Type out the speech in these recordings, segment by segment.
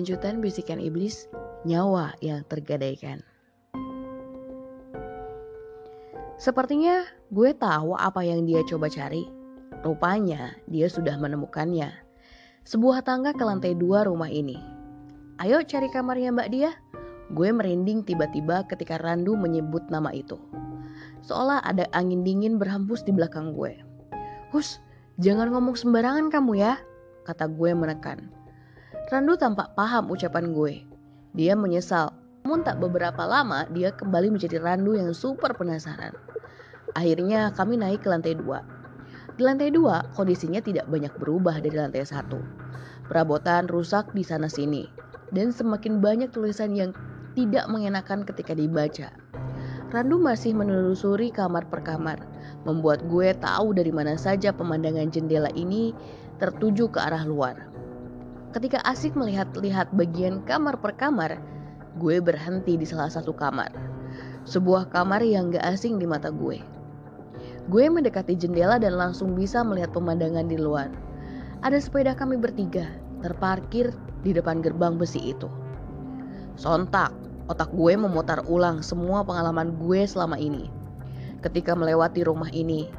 Lanjutan bisikan iblis, nyawa yang tergadaikan. Sepertinya gue tahu apa yang dia coba cari. Rupanya dia sudah menemukannya. Sebuah tangga ke lantai dua rumah ini. Ayo cari kamarnya mbak dia. Gue merinding tiba-tiba ketika Randu menyebut nama itu. Seolah ada angin dingin berhembus di belakang gue. Hus, jangan ngomong sembarangan kamu ya, kata gue menekan. Randu tampak paham ucapan gue. Dia menyesal, namun tak beberapa lama dia kembali menjadi Randu yang super penasaran. Akhirnya kami naik ke lantai dua. Di lantai dua, kondisinya tidak banyak berubah dari lantai satu. Perabotan rusak di sana sini, dan semakin banyak tulisan yang tidak mengenakan ketika dibaca. Randu masih menelusuri kamar per kamar, membuat gue tahu dari mana saja pemandangan jendela ini tertuju ke arah luar. Ketika asik melihat-lihat bagian kamar per kamar, gue berhenti di salah satu kamar. Sebuah kamar yang gak asing di mata gue. Gue mendekati jendela dan langsung bisa melihat pemandangan di luar. Ada sepeda kami bertiga terparkir di depan gerbang besi itu. Sontak, otak gue memutar ulang semua pengalaman gue selama ini. Ketika melewati rumah ini,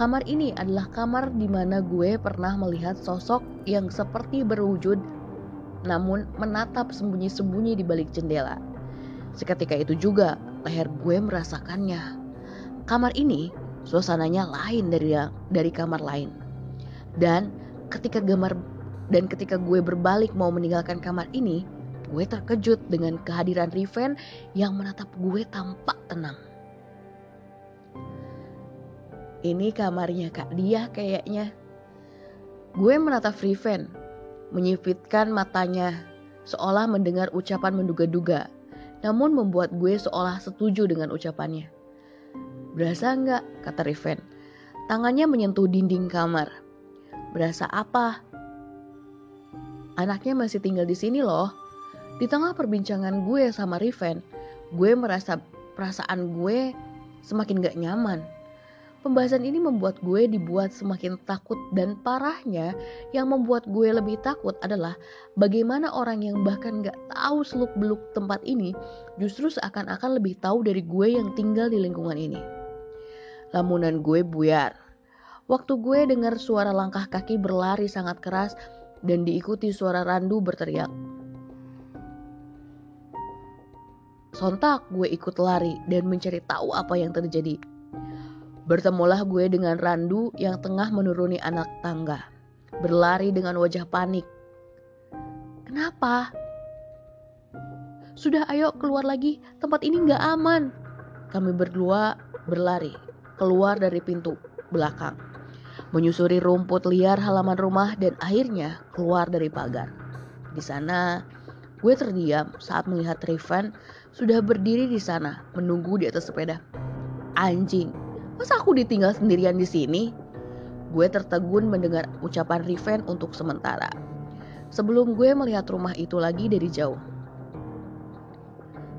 kamar ini adalah kamar di mana gue pernah melihat sosok yang seperti berwujud namun menatap sembunyi-sembunyi di balik jendela. Seketika itu juga leher gue merasakannya. Kamar ini suasananya lain dari dari kamar lain. Dan ketika gambar dan ketika gue berbalik mau meninggalkan kamar ini, gue terkejut dengan kehadiran Riven yang menatap gue tampak tenang. Ini kamarnya Kak Dia kayaknya. Gue menatap Riven, menyipitkan matanya seolah mendengar ucapan menduga-duga, namun membuat gue seolah setuju dengan ucapannya. Berasa enggak? kata Riven. Tangannya menyentuh dinding kamar. Berasa apa? Anaknya masih tinggal di sini loh. Di tengah perbincangan gue sama Riven, gue merasa perasaan gue semakin gak nyaman. Pembahasan ini membuat gue dibuat semakin takut dan parahnya yang membuat gue lebih takut adalah bagaimana orang yang bahkan gak tahu seluk beluk tempat ini justru seakan-akan lebih tahu dari gue yang tinggal di lingkungan ini. Lamunan gue buyar. Waktu gue dengar suara langkah kaki berlari sangat keras dan diikuti suara Randu berteriak. Sontak gue ikut lari dan mencari tahu apa yang terjadi. Bertemulah gue dengan Randu yang tengah menuruni anak tangga. Berlari dengan wajah panik. Kenapa? Sudah ayo keluar lagi, tempat ini gak aman. Kami berdua berlari keluar dari pintu belakang, menyusuri rumput liar halaman rumah dan akhirnya keluar dari pagar. Di sana, gue terdiam saat melihat Riven sudah berdiri di sana menunggu di atas sepeda. Anjing, masa aku ditinggal sendirian di sini? Gue tertegun mendengar ucapan Riven untuk sementara. Sebelum gue melihat rumah itu lagi dari jauh.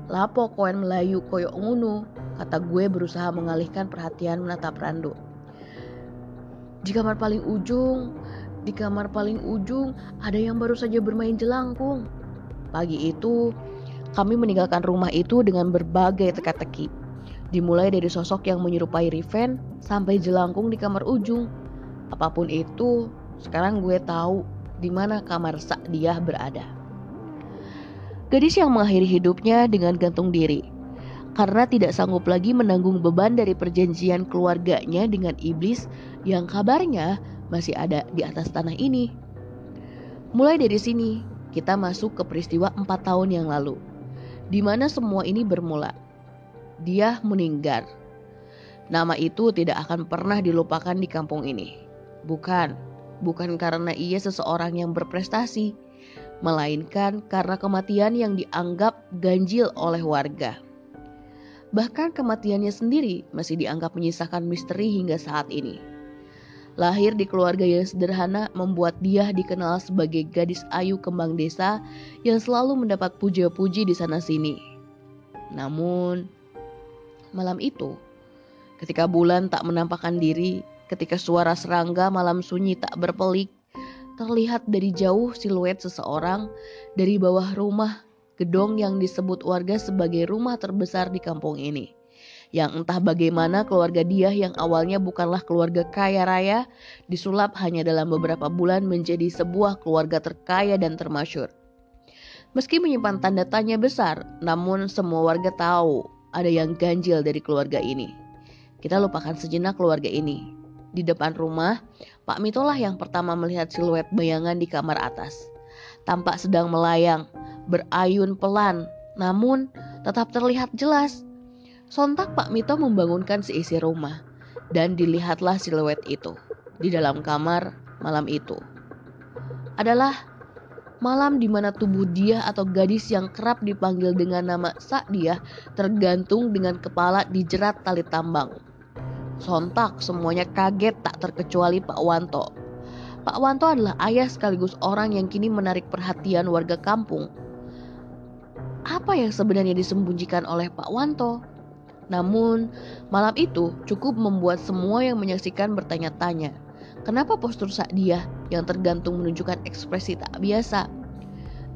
Lapo koen Melayu koyok ngunu, kata gue berusaha mengalihkan perhatian menatap Rando. Di kamar paling ujung, di kamar paling ujung ada yang baru saja bermain jelangkung. Pagi itu, kami meninggalkan rumah itu dengan berbagai teka-teki. Dimulai dari sosok yang menyerupai Riven sampai jelangkung di kamar ujung. Apa pun itu, sekarang gue tahu di mana kamar dia berada. Gadis yang mengakhiri hidupnya dengan gantung diri karena tidak sanggup lagi menanggung beban dari perjanjian keluarganya dengan iblis yang kabarnya masih ada di atas tanah ini. Mulai dari sini, kita masuk ke peristiwa empat tahun yang lalu, di mana semua ini bermula. Dia meninggal. Nama itu tidak akan pernah dilupakan di kampung ini. Bukan, bukan karena ia seseorang yang berprestasi, melainkan karena kematian yang dianggap ganjil oleh warga. Bahkan kematiannya sendiri masih dianggap menyisakan misteri hingga saat ini. Lahir di keluarga yang sederhana membuat dia dikenal sebagai gadis ayu kembang desa yang selalu mendapat puja-puji di sana-sini. Namun, malam itu, ketika bulan tak menampakkan diri, ketika suara serangga malam sunyi tak berpelik, terlihat dari jauh siluet seseorang dari bawah rumah gedung yang disebut warga sebagai rumah terbesar di kampung ini. Yang entah bagaimana keluarga dia yang awalnya bukanlah keluarga kaya raya, disulap hanya dalam beberapa bulan menjadi sebuah keluarga terkaya dan termasyur. Meski menyimpan tanda tanya besar, namun semua warga tahu ada yang ganjil dari keluarga ini. Kita lupakan sejenak keluarga ini. Di depan rumah, Pak Mito lah yang pertama melihat siluet bayangan di kamar atas. Tampak sedang melayang, berayun pelan, namun tetap terlihat jelas. Sontak Pak Mito membangunkan seisi rumah, dan dilihatlah siluet itu di dalam kamar malam itu. Adalah malam di mana tubuh dia atau gadis yang kerap dipanggil dengan nama Sakdiah tergantung dengan kepala dijerat tali tambang. Sontak semuanya kaget tak terkecuali Pak Wanto. Pak Wanto adalah ayah sekaligus orang yang kini menarik perhatian warga kampung. Apa yang sebenarnya disembunyikan oleh Pak Wanto? Namun, malam itu cukup membuat semua yang menyaksikan bertanya-tanya. Kenapa postur dia yang tergantung menunjukkan ekspresi tak biasa?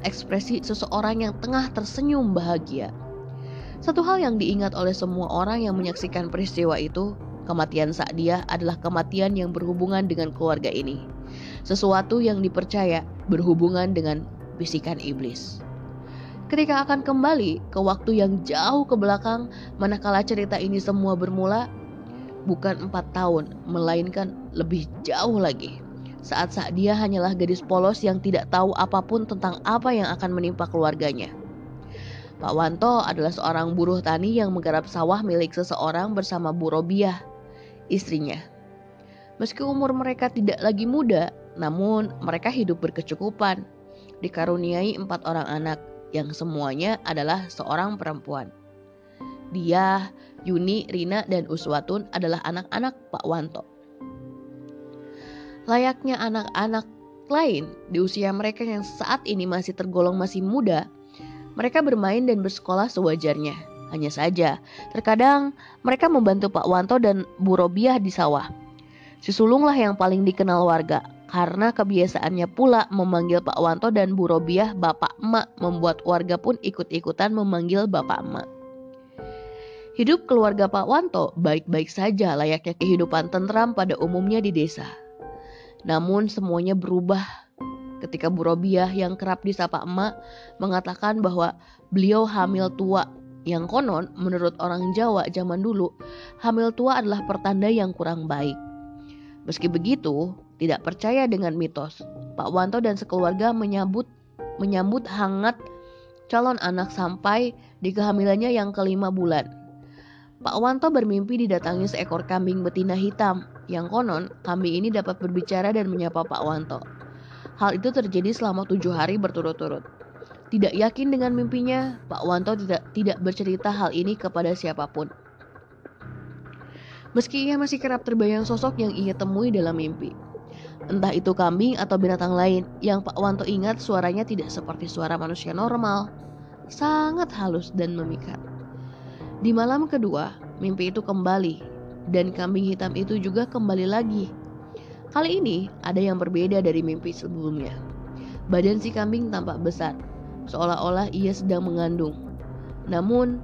Ekspresi seseorang yang tengah tersenyum bahagia. Satu hal yang diingat oleh semua orang yang menyaksikan peristiwa itu Kematian Sa'diyah adalah kematian yang berhubungan dengan keluarga ini. Sesuatu yang dipercaya berhubungan dengan bisikan iblis. Ketika akan kembali ke waktu yang jauh ke belakang, manakala cerita ini semua bermula, bukan empat tahun, melainkan lebih jauh lagi. Saat Sa'diyah hanyalah gadis polos yang tidak tahu apa pun tentang apa yang akan menimpa keluarganya. Pak Wanto adalah seorang buruh tani yang menggarap sawah milik seseorang bersama Bu Robiah istrinya. Meski umur mereka tidak lagi muda, namun mereka hidup berkecukupan, dikaruniai empat orang anak yang semuanya adalah seorang perempuan. Dia, Yuni, Rina, dan Uswatun adalah anak-anak Pak Wanto. Layaknya anak-anak lain di usia mereka yang saat ini masih tergolong masih muda, mereka bermain dan bersekolah sewajarnya hanya saja, terkadang mereka membantu Pak Wanto dan Bu Robiah di sawah. Si Sulunglah yang paling dikenal warga karena kebiasaannya pula memanggil Pak Wanto dan Bu Robiah Bapak Emak membuat warga pun ikut-ikutan memanggil Bapak Emak. Hidup keluarga Pak Wanto baik-baik saja layaknya kehidupan tentram pada umumnya di desa. Namun semuanya berubah ketika Bu Robiah yang kerap disapa emak mengatakan bahwa beliau hamil tua yang konon, menurut orang Jawa zaman dulu, hamil tua adalah pertanda yang kurang baik. Meski begitu, tidak percaya dengan mitos. Pak Wanto dan sekeluarga menyambut menyambut hangat calon anak sampai di kehamilannya yang kelima bulan. Pak Wanto bermimpi didatangi seekor kambing betina hitam yang konon kambing ini dapat berbicara dan menyapa Pak Wanto. Hal itu terjadi selama tujuh hari berturut-turut. Tidak yakin dengan mimpinya, Pak Wanto tidak tidak bercerita hal ini kepada siapa pun. Meski ia masih kerap terbayang sosok yang ia temui dalam mimpi. Entah itu kambing atau binatang lain, yang Pak Wanto ingat suaranya tidak seperti suara manusia normal. Sangat halus dan memikat. Di malam kedua, mimpi itu kembali, dan kambing hitam itu juga kembali lagi. Kali ini ada yang berbeda dari mimpi sebelumnya. Badan si kambing tampak besar, seolah-olah ia sedang mengandung. Namun,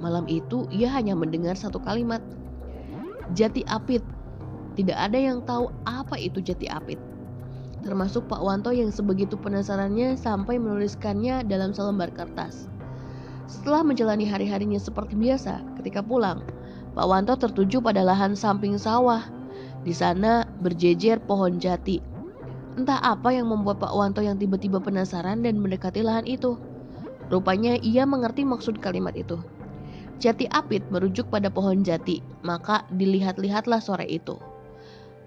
malam itu ia hanya mendengar satu kalimat, "Jati apit." Tidak ada yang tahu apa itu jati apit. Termasuk Pak Wanto yang sebegitu penasarannya sampai menuliskannya dalam selembar kertas. Setelah menjalani hari-harinya seperti biasa, ketika pulang, Pak Wanto tertuju pada lahan samping sawah. Di sana berjejer pohon jati Entah apa yang membuat Pak Wanto yang tiba-tiba penasaran dan mendekati lahan itu. Rupanya ia mengerti maksud kalimat itu. Jati apit merujuk pada pohon jati, maka dilihat-lihatlah sore itu.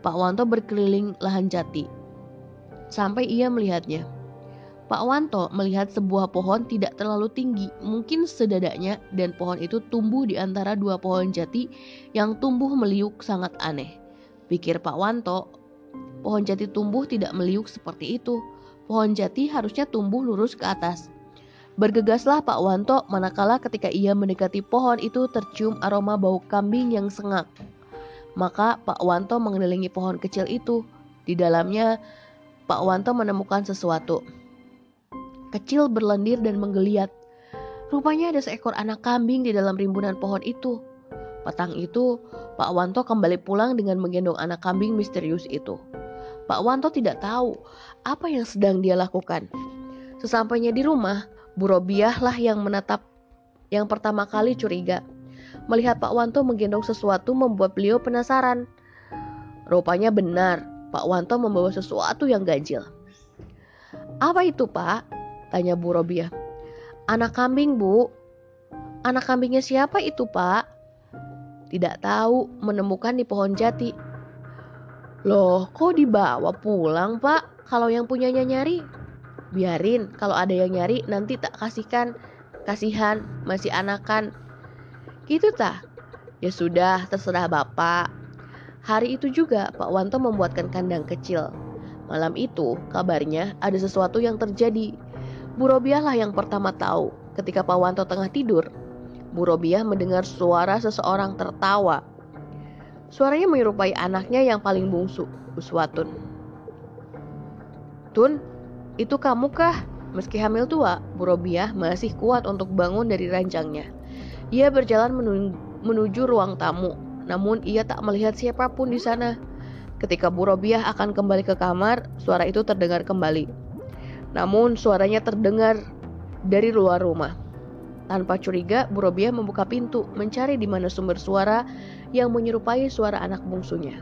Pak Wanto berkeliling lahan jati. Sampai ia melihatnya. Pak Wanto melihat sebuah pohon tidak terlalu tinggi, mungkin sedadaknya, dan pohon itu tumbuh di antara dua pohon jati yang tumbuh meliuk sangat aneh. Pikir Pak Wanto, Pohon jati tumbuh tidak meliuk seperti itu. Pohon jati harusnya tumbuh lurus ke atas. Bergegaslah Pak Wanto manakala ketika ia mendekati pohon itu tercium aroma bau kambing yang sengak. Maka Pak Wanto mengelilingi pohon kecil itu. Di dalamnya Pak Wanto menemukan sesuatu. Kecil berlendir dan menggeliat. Rupanya ada seekor anak kambing di dalam rimbunan pohon itu. Petang itu, Pak Wanto kembali pulang dengan menggendong anak kambing misterius itu. Pak Wanto tidak tahu apa yang sedang dia lakukan. Sesampainya di rumah, Bu Robiah lah yang menatap yang pertama kali curiga. Melihat Pak Wanto menggendong sesuatu membuat beliau penasaran. Rupanya benar, Pak Wanto membawa sesuatu yang ganjil. Apa itu pak? Tanya Bu Robiah. Anak kambing bu. Anak kambingnya siapa itu pak? Tidak tahu, menemukan di pohon jati. Loh, kok dibawa pulang pak? Kalau yang punyanya nyari? Biarin, kalau ada yang nyari nanti tak kasihkan. Kasihan, masih anakan. Gitu tak? Ya sudah, terserah bapak. Hari itu juga Pak Wanto membuatkan kandang kecil. Malam itu, kabarnya ada sesuatu yang terjadi. Bu Robiah lah yang pertama tahu. Ketika Pak Wanto tengah tidur, Bu Robiah mendengar suara seseorang tertawa. Suaranya menyerupai anaknya yang paling bungsu, Uswatun. Tun, itu kamu kah? Meski hamil tua, Bu Robiah masih kuat untuk bangun dari ranjangnya. Ia berjalan menuju ruang tamu namun ia tak melihat siapa pun di sana. Ketika Bu Robiah akan kembali ke kamar, suara itu terdengar kembali. Namun suaranya terdengar dari luar rumah. Tanpa curiga, Bu Robiah membuka pintu, mencari di mana sumber suara yang menyerupai suara anak bungsunya.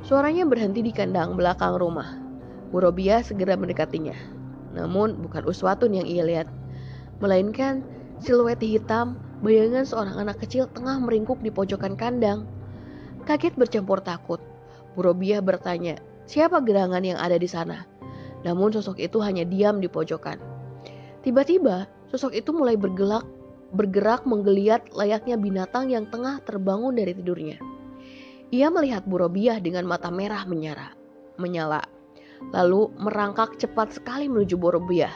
Suaranya berhenti di kandang belakang rumah. Bu Robiah segera mendekatinya. Namun bukan Uswatun yang ia lihat, melainkan siluet hitam Bayangan seorang anak kecil tengah meringkuk di pojokan kandang. Kaget bercampur takut, Bu Robiah bertanya, siapa gerangan yang ada di sana? Namun sosok itu hanya diam di pojokan. Tiba-tiba, sosok itu mulai bergelak, bergerak menggeliat layaknya binatang yang tengah terbangun dari tidurnya. Ia melihat Bu Robiah dengan mata merah menyala, menyala. Lalu merangkak cepat sekali menuju Bu Robiah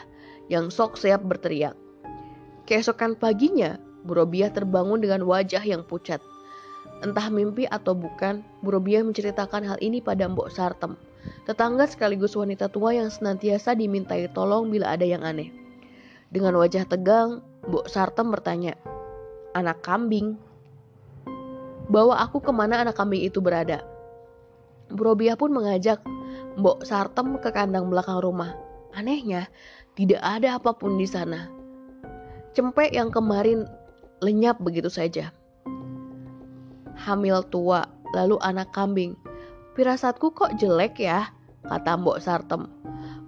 yang sok siap berteriak. Keesokan paginya, Bu Robiah terbangun dengan wajah yang pucat. Entah mimpi atau bukan, Bu Robiah menceritakan hal ini pada Mbok Sartem, tetangga sekaligus wanita tua yang senantiasa dimintai tolong bila ada yang aneh. Dengan wajah tegang, Mbok Sartem bertanya, Anak kambing? Bawa aku ke mana anak kambing itu berada? Bu Robiah pun mengajak Mbok Sartem ke kandang belakang rumah. Anehnya, tidak ada apa pun di sana. Cempek yang kemarin lenyap begitu saja. Hamil tua, lalu anak kambing. Pirasatku kok jelek ya, kata Mbok Sartem.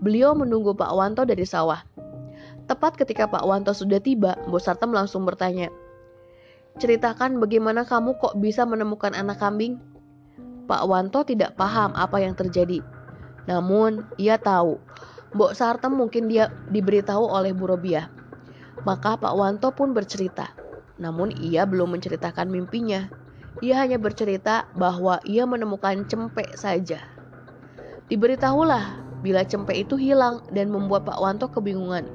Beliau menunggu Pak Wanto dari sawah. Tepat ketika Pak Wanto sudah tiba, Mbok Sartem langsung bertanya, Ceritakan bagaimana kamu kok bisa menemukan anak kambing? Pak Wanto tidak paham apa yang terjadi. Namun, ia tahu Mbok Sartem mungkin dia diberitahu oleh Bu Robiah. Maka Pak Wanto pun bercerita. Namun ia belum menceritakan mimpinya. Ia hanya bercerita bahwa ia menemukan cempek saja. Diberitahulah bila cempek itu hilang dan membuat Pak Wanto kebingungan.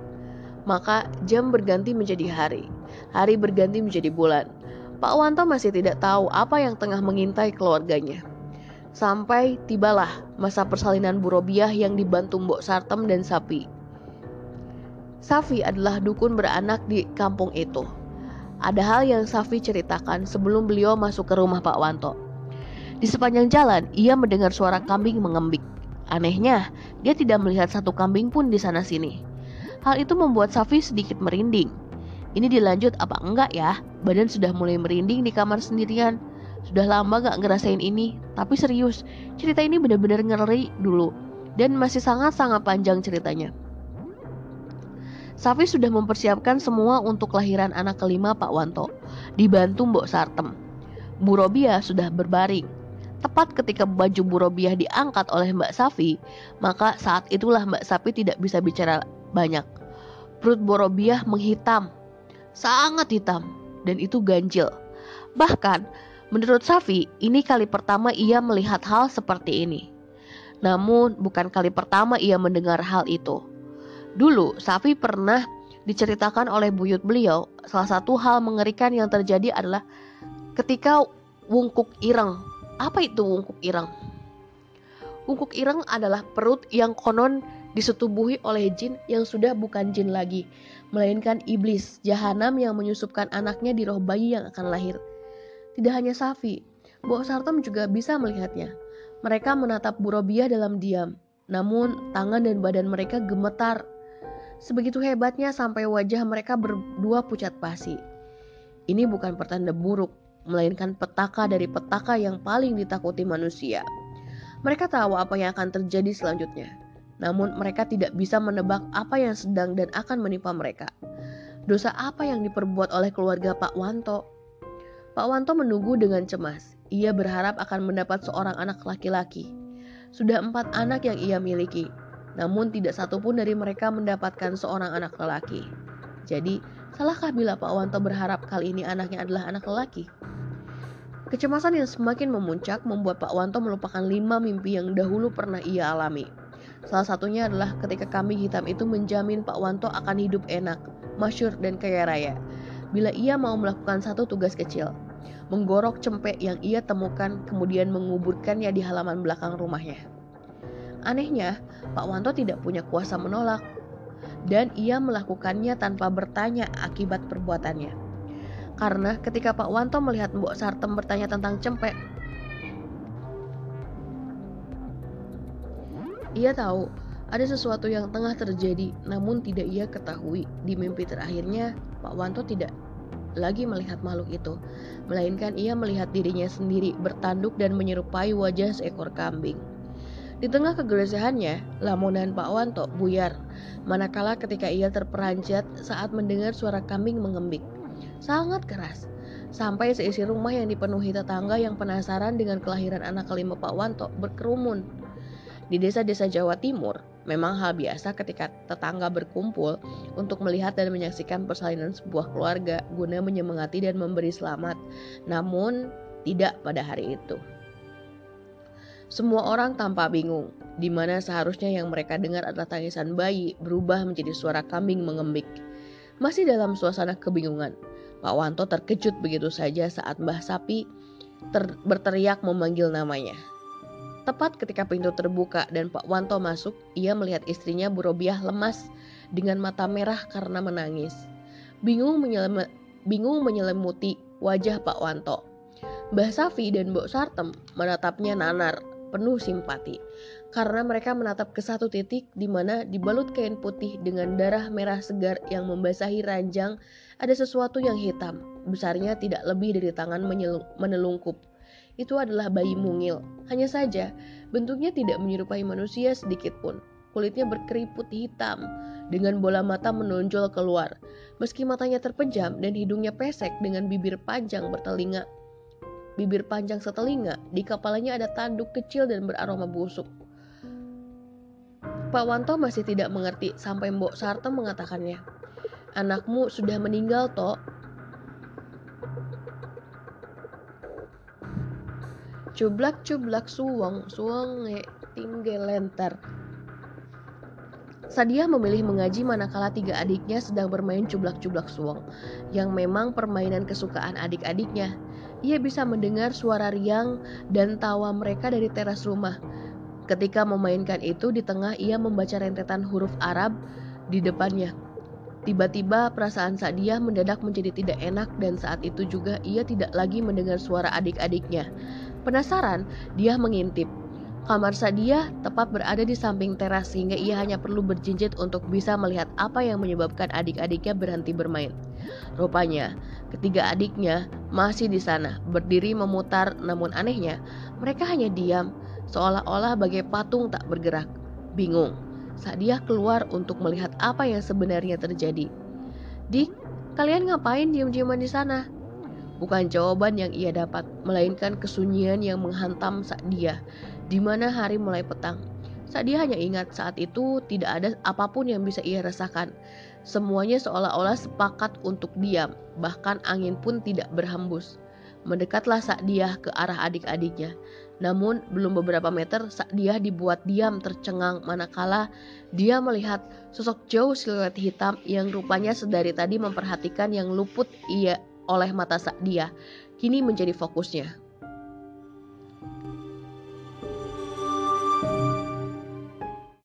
Maka jam berganti menjadi hari, hari berganti menjadi bulan. Pak Wanto masih tidak tahu apa yang tengah mengintai keluarganya. Sampai tibalah masa persalinan Bu Robiah yang dibantu Mbok Sartem dan Sapi. Safi adalah dukun beranak di kampung itu. Ada hal yang Safi ceritakan sebelum beliau masuk ke rumah Pak Wanto. Di sepanjang jalan, ia mendengar suara kambing mengembik. Anehnya, dia tidak melihat satu kambing pun di sana sini. Hal itu membuat Safi sedikit merinding. Ini dilanjut apa enggak ya? Badan sudah mulai merinding di kamar sendirian. Sudah lama gak ngerasain ini, tapi serius, cerita ini benar-benar ngeri dulu. Dan masih sangat-sangat panjang ceritanya. Safi sudah mempersiapkan semua untuk kelahiran anak kelima Pak Wanto, dibantu Mbok Sartem. Bu Robiah sudah berbaring. Tepat ketika baju Bu Robiah diangkat oleh Mbak Safi, maka saat itulah Mbak Safi tidak bisa bicara banyak. Perut Bu Robiah menghitam, sangat hitam, dan itu ganjil. Bahkan, menurut Safi, ini kali pertama ia melihat hal seperti ini. Namun, bukan kali pertama ia mendengar hal itu. Dulu, Safi pernah diceritakan oleh buyut beliau, salah satu hal mengerikan yang terjadi adalah ketika wungkuk ireng. Apa itu wungkuk ireng? Ungkuk ireng adalah perut yang konon disetubuhi oleh jin yang sudah bukan jin lagi, melainkan iblis, jahanam yang menyusupkan anaknya di roh bayi yang akan lahir. Tidak hanya Safi, Mbok Sartem juga bisa melihatnya. Mereka menatap Bu Robiah dalam diam, namun tangan dan badan mereka gemetar. Sebegitu hebatnya sampai wajah mereka berdua pucat pasi. Ini bukan pertanda buruk, melainkan petaka dari petaka yang paling ditakuti manusia. Mereka tahu apa yang akan terjadi selanjutnya, namun mereka tidak bisa menebak apa yang sedang dan akan menimpa mereka. Dosa apa yang diperbuat oleh keluarga Pak Wanto? Pak Wanto menunggu dengan cemas. Ia berharap akan mendapat seorang anak laki-laki. Sudah empat anak yang ia miliki, namun tidak satupun dari mereka mendapatkan seorang anak lelaki. Jadi, salahkah bila Pak Wanto berharap kali ini anaknya adalah anak lelaki? Kecemasan yang semakin memuncak membuat Pak Wanto melupakan lima mimpi yang dahulu pernah ia alami. Salah satunya adalah ketika kambing hitam itu menjamin Pak Wanto akan hidup enak, masyur, dan kaya raya. Bila ia mau melakukan satu tugas kecil, menggorok cempek yang ia temukan kemudian menguburkannya di halaman belakang rumahnya. Anehnya, Pak Wanto tidak punya kuasa menolak, dan ia melakukannya tanpa bertanya akibat perbuatannya. Karena ketika Pak Wanto melihat Mbok Sartem bertanya tentang cempek, ia tahu ada sesuatu yang tengah terjadi, namun tidak ia ketahui. Di mimpi terakhirnya, Pak Wanto tidak lagi melihat makhluk itu, melainkan ia melihat dirinya sendiri bertanduk dan menyerupai wajah seekor kambing. Di tengah kegelisahannya, lamunan Pak Wanto buyar, manakala ketika ia terperanjat saat mendengar suara kambing mengembik sangat keras. Sampai seisi rumah yang dipenuhi tetangga yang penasaran dengan kelahiran anak kelima Pak Wanto berkerumun. Di desa-desa Jawa Timur, memang hal biasa ketika tetangga berkumpul untuk melihat dan menyaksikan persalinan sebuah keluarga guna menyemangati dan memberi selamat. Namun, tidak pada hari itu. Semua orang tampak bingung, di mana seharusnya yang mereka dengar adalah tangisan bayi berubah menjadi suara kambing mengembik. Masih dalam suasana kebingungan, Pak Wanto terkejut begitu saja saat Mbah Sapi ter berteriak memanggil namanya. Tepat ketika pintu terbuka dan Pak Wanto masuk, ia melihat istrinya Bu Robiah lemas dengan mata merah karena menangis. Bingung, menyelem bingung menyelimuti wajah Pak Wanto. Mbah Safi dan Mbok Sartem menatapnya nanar, penuh simpati karena mereka menatap ke satu titik di mana dibalut kain putih dengan darah merah segar yang membasahi ranjang ada sesuatu yang hitam, besarnya tidak lebih dari tangan menelungkup. Itu adalah bayi mungil. Hanya saja, bentuknya tidak menyerupai manusia sedikit pun. Kulitnya berkeriput hitam, dengan bola mata menonjol keluar. Meski matanya terpejam dan hidungnya pesek dengan bibir panjang bertelinga bibir panjang setelinga, di kepalanya ada tanduk kecil dan beraroma busuk. Pak Wanto masih tidak mengerti sampai Mbok Sartem mengatakannya. Anakmu sudah meninggal, Tok. Cublak-cublak suwong, suwong tinggal lenter. Sadia memilih mengaji manakala tiga adiknya sedang bermain cublak-cublak suwong, yang memang permainan kesukaan adik-adiknya. Ia bisa mendengar suara riang dan tawa mereka dari teras rumah, Ketika memainkan itu di tengah ia membaca rentetan huruf Arab di depannya. Tiba-tiba perasaan Sadia mendadak menjadi tidak enak dan saat itu juga ia tidak lagi mendengar suara adik-adiknya. Penasaran, dia mengintip. Kamar Sadia tepat berada di samping teras sehingga ia hanya perlu berjinjit untuk bisa melihat apa yang menyebabkan adik-adiknya berhenti bermain. Rupanya, ketiga adiknya masih di sana, berdiri memutar namun anehnya, mereka hanya diam seolah-olah bagai patung tak bergerak. Bingung saat dia keluar untuk melihat apa yang sebenarnya terjadi. Dik, kalian ngapain diam-diaman di sana? Bukan jawaban yang ia dapat, melainkan kesunyian yang menghantam saat dia, di mana hari mulai petang. Saat dia hanya ingat saat itu tidak ada apa pun yang bisa ia rasakan. Semuanya seolah-olah sepakat untuk diam, bahkan angin pun tidak berhembus. Mendekatlah dia ke arah adik-adiknya. Namun belum beberapa meter dia dibuat diam tercengang manakala dia melihat sosok jauh siluet hitam yang rupanya sedari tadi memperhatikan yang luput ia oleh mata dia. Kini menjadi fokusnya.